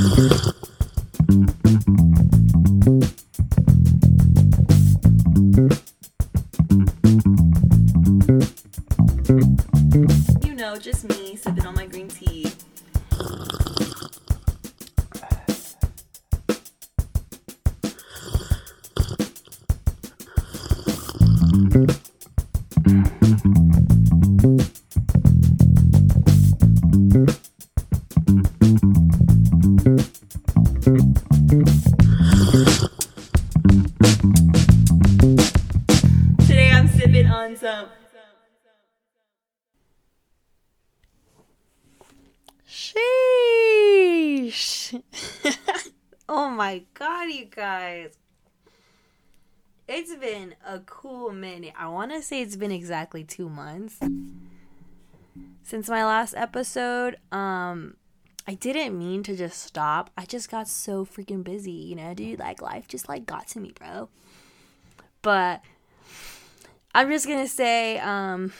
Mm-hmm. On some Sheesh. oh my god, you guys. It's been a cool minute. I want to say it's been exactly 2 months since my last episode. Um I didn't mean to just stop. I just got so freaking busy, you know, dude. Like life just like got to me, bro. But I'm just to say um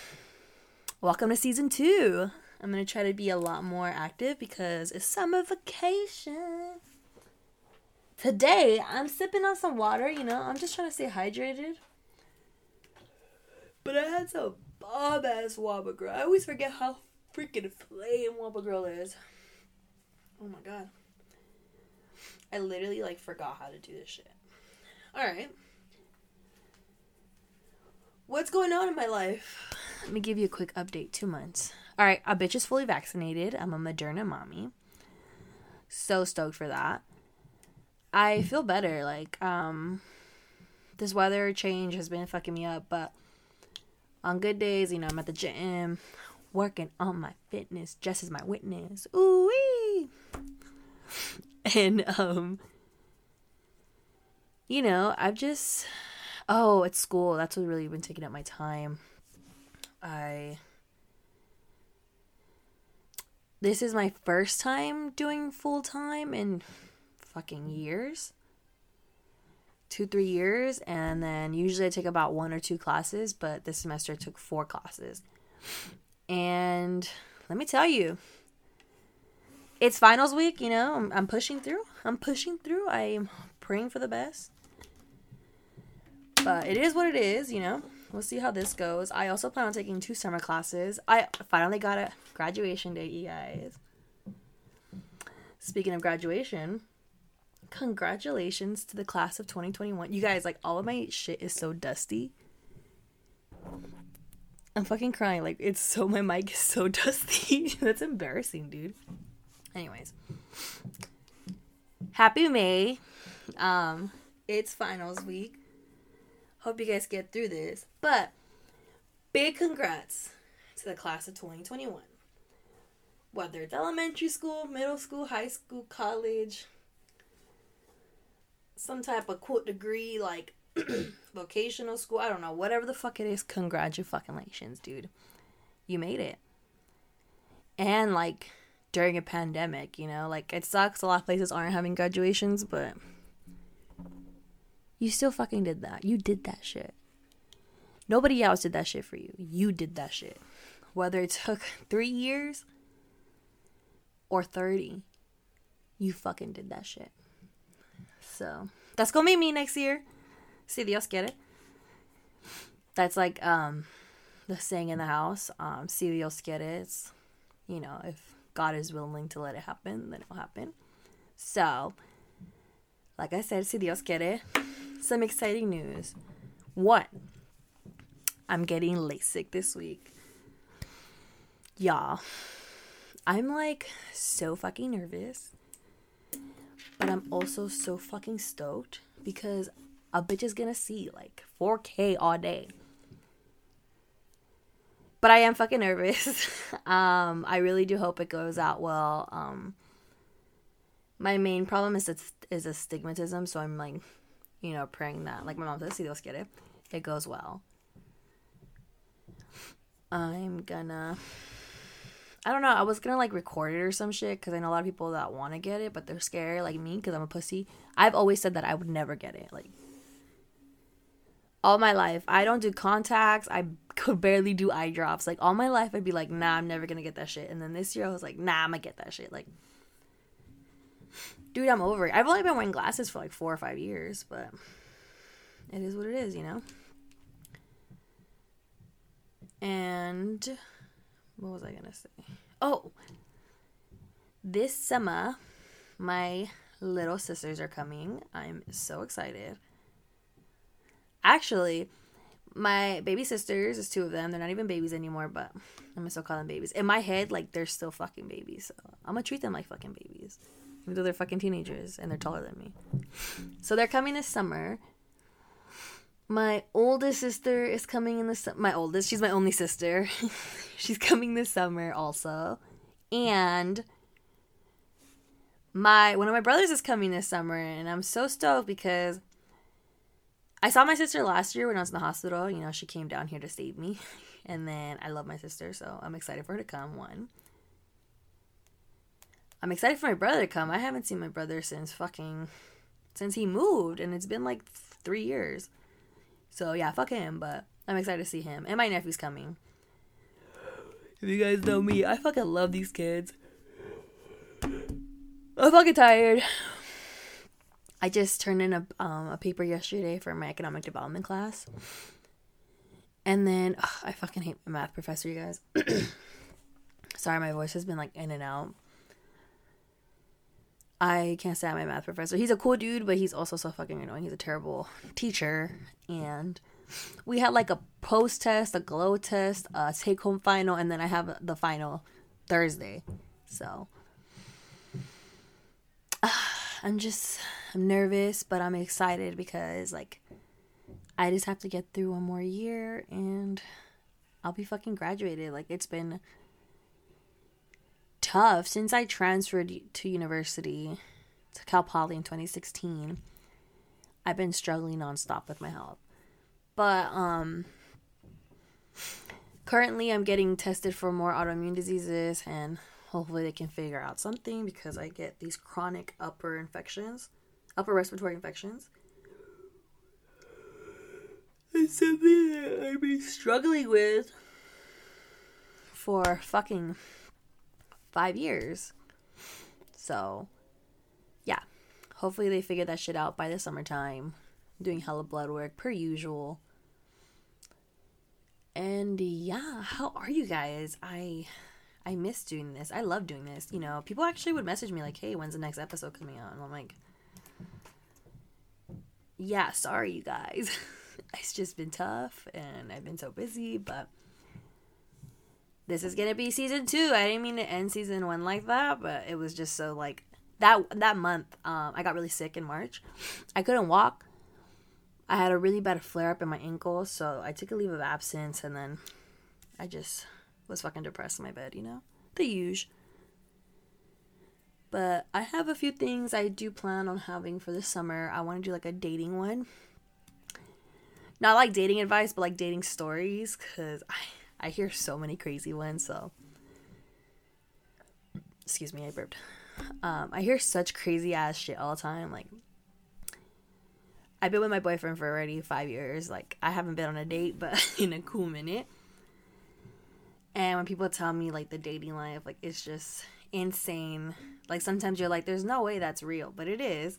welcome to season 2. I'm gonna try to be a lot more active because it's summer vacation. Today, I'm sipping on some water, you know, I'm just trying to stay hydrated. But I had some bomb ass Waba Grill. I always forget how freaking flame Waba Grill is. Oh my god. I literally like forgot how to do this shit. Alright. What's going on in my life? Let me give you a quick update. Two months. All right, a bitch is fully vaccinated. I'm a Moderna mommy. So stoked for that. I feel better. Like, um, this weather change has been fucking me up, but on good days, you know, I'm at the gym, working on my fitness. Jess is my witness. Ooh wee. And um, you know, I've just oh, it's school. That's what really been taking up my time. I this is my first time doing full time in fucking years. Two, three years, and then usually I take about one or two classes, but this semester I took four classes. And let me tell you, it's finals week, you know, I'm, I'm pushing through. I'm pushing through. I'm praying for the best. But it is what it is, you know. We'll see how this goes. I also plan on taking two summer classes. I finally got a graduation day, you guys. Speaking of graduation, congratulations to the class of 2021. You guys, like, all of my shit is so dusty. I'm fucking crying. Like, it's so, my mic is so dusty. That's embarrassing, dude. Anyways, happy May. Um, it's finals week. Hope you guys get through this. But big congrats to the class of 2021. Whether it's elementary school, middle school, high school, college, some type of quote degree like vocational school, I don't know, whatever the fuck it is, congratulations, dude. You made it. And like during a pandemic, you know, like it sucks a lot of places aren't having graduations, but you still fucking did that. You did that shit. Nobody else did that shit for you. You did that shit. Whether it took three years or 30, you fucking did that shit. So that's gonna be me next year. Si Dios quiere. That's like um the saying in the house. Um, si Dios quiere. It's, you know, if God is willing to let it happen, then it'll happen. So, like I said, si Dios quiere some exciting news. One, I'm getting LASIK this week. Y'all, I'm like so fucking nervous, but I'm also so fucking stoked because a bitch is gonna see like 4K all day. But I am fucking nervous. um, I really do hope it goes out well. Um, my main problem is it's, is astigmatism, so I'm like you know, praying that, like my mom says, si Dios quiere, it goes well. I'm gonna. I don't know. I was gonna like record it or some shit because I know a lot of people that want to get it, but they're scared, like me, because I'm a pussy. I've always said that I would never get it. Like, all my life, I don't do contacts. I could barely do eye drops. Like, all my life, I'd be like, nah, I'm never gonna get that shit. And then this year, I was like, nah, I'm gonna get that shit. Like, dude, I'm over it. I've only been wearing glasses for like four or five years, but it is what it is, you know? And what was I gonna say? Oh, this summer, my little sisters are coming. I'm so excited. Actually, my baby sisters is two of them. They're not even babies anymore, but I'm gonna still call them babies. In my head, like they're still fucking babies. So I'm gonna treat them like fucking babies, even though they're fucking teenagers and they're taller than me. So they're coming this summer. My oldest sister is coming in the my oldest. She's my only sister. she's coming this summer also, and my one of my brothers is coming this summer, and I'm so stoked because I saw my sister last year when I was in the hospital. You know, she came down here to save me. And then I love my sister, so I'm excited for her to come. One. I'm excited for my brother to come. I haven't seen my brother since fucking since he moved, and it's been like three years. So yeah, fuck him, but I'm excited to see him. And my nephew's coming. If you guys know me, I fucking love these kids. I'm fucking tired. I just turned in a um, a paper yesterday for my economic development class, and then ugh, I fucking hate my math professor, you guys. Sorry, my voice has been like in and out. I can't stand my math professor. He's a cool dude, but he's also so fucking annoying. He's a terrible teacher, and we had like a post test, a glow test, a take home final, and then I have the final Thursday. So I'm just I'm nervous, but I'm excited because like I just have to get through one more year and I'll be fucking graduated. Like it's been tough since I transferred to university to Cal Poly in 2016. I've been struggling nonstop with my health. But um currently I'm getting tested for more autoimmune diseases and hopefully they can figure out something because I get these chronic upper infections, upper respiratory infections. It's something that I've been struggling with for fucking five years. So, yeah. Hopefully they figure that shit out by the summertime. doing hella blood work per usual. And yeah, how are you guys? I I miss doing this. I love doing this. You know, people actually would message me like, "Hey, when's the next episode coming out?" And I'm like, "Yeah, sorry you guys. it's just been tough and I've been so busy, but this is gonna be season two. I didn't mean to end season one like that, but it was just so like that that month. Um, I got really sick in March. I couldn't walk. I had a really bad flare up in my ankle, so I took a leave of absence, and then I just was fucking depressed in my bed. You know, the usual. But I have a few things I do plan on having for this summer. I want to do like a dating one. Not like dating advice, but like dating stories, because I I hear so many crazy ones. So, excuse me, I burped. Um, I hear such crazy ass shit all the time. Like, I've been with my boyfriend for already five years. Like, I haven't been on a date, but in a cool minute. And when people tell me like the dating life, like it's just insane. Like sometimes you're like, there's no way that's real, but it is.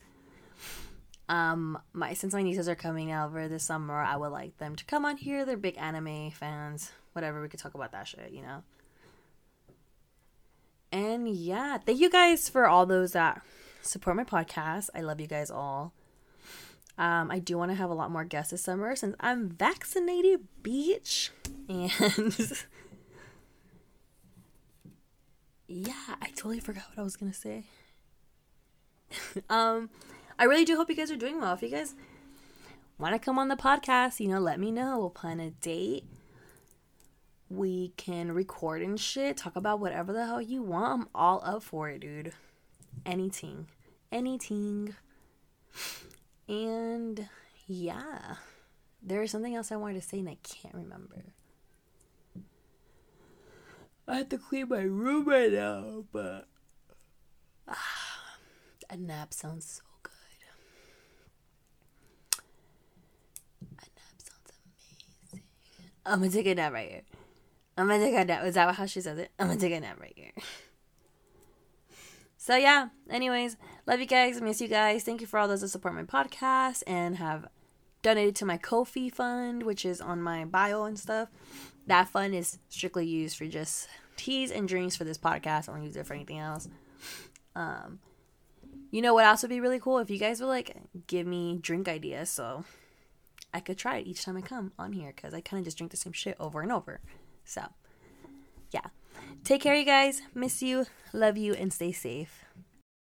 Um, my since my nieces are coming over this summer, I would like them to come on here. They're big anime fans whatever, we could talk about that shit, you know? And yeah, thank you guys for all those that support my podcast. I love you guys all. Um, I do want to have a lot more guests this summer since I'm vaccinated, bitch. And yeah, I totally forgot what I was gonna say. um, I really do hope you guys are doing well. If you guys want to come on the podcast, you know, let me know. We'll plan a date we can record and shit, talk about whatever the hell you want. I'm all up for it, dude. Anything. Anything. And yeah. There is something else I wanted to say and I can't remember. I have to clean my room right now, but ah, a nap sounds so good. A nap sounds amazing. I'm gonna take a nap right here. I'm gonna take a nap. Is that how she says it? I'm gonna take a nap right here. So yeah. Anyways, Love you guys. Miss you guys. Thank you for all those that support my podcast and have donated to my Ko-fi fund, which is on my bio and stuff. That fund is strictly used for just teas and drinks for this podcast. I don't use it for anything else. Um, you know what else would be really cool if you guys would like give me drink ideas so I could try it each time I come on here because I kind of just drink the same shit over and over. So, yeah. Take care, you guys. Miss you, love you, and stay safe.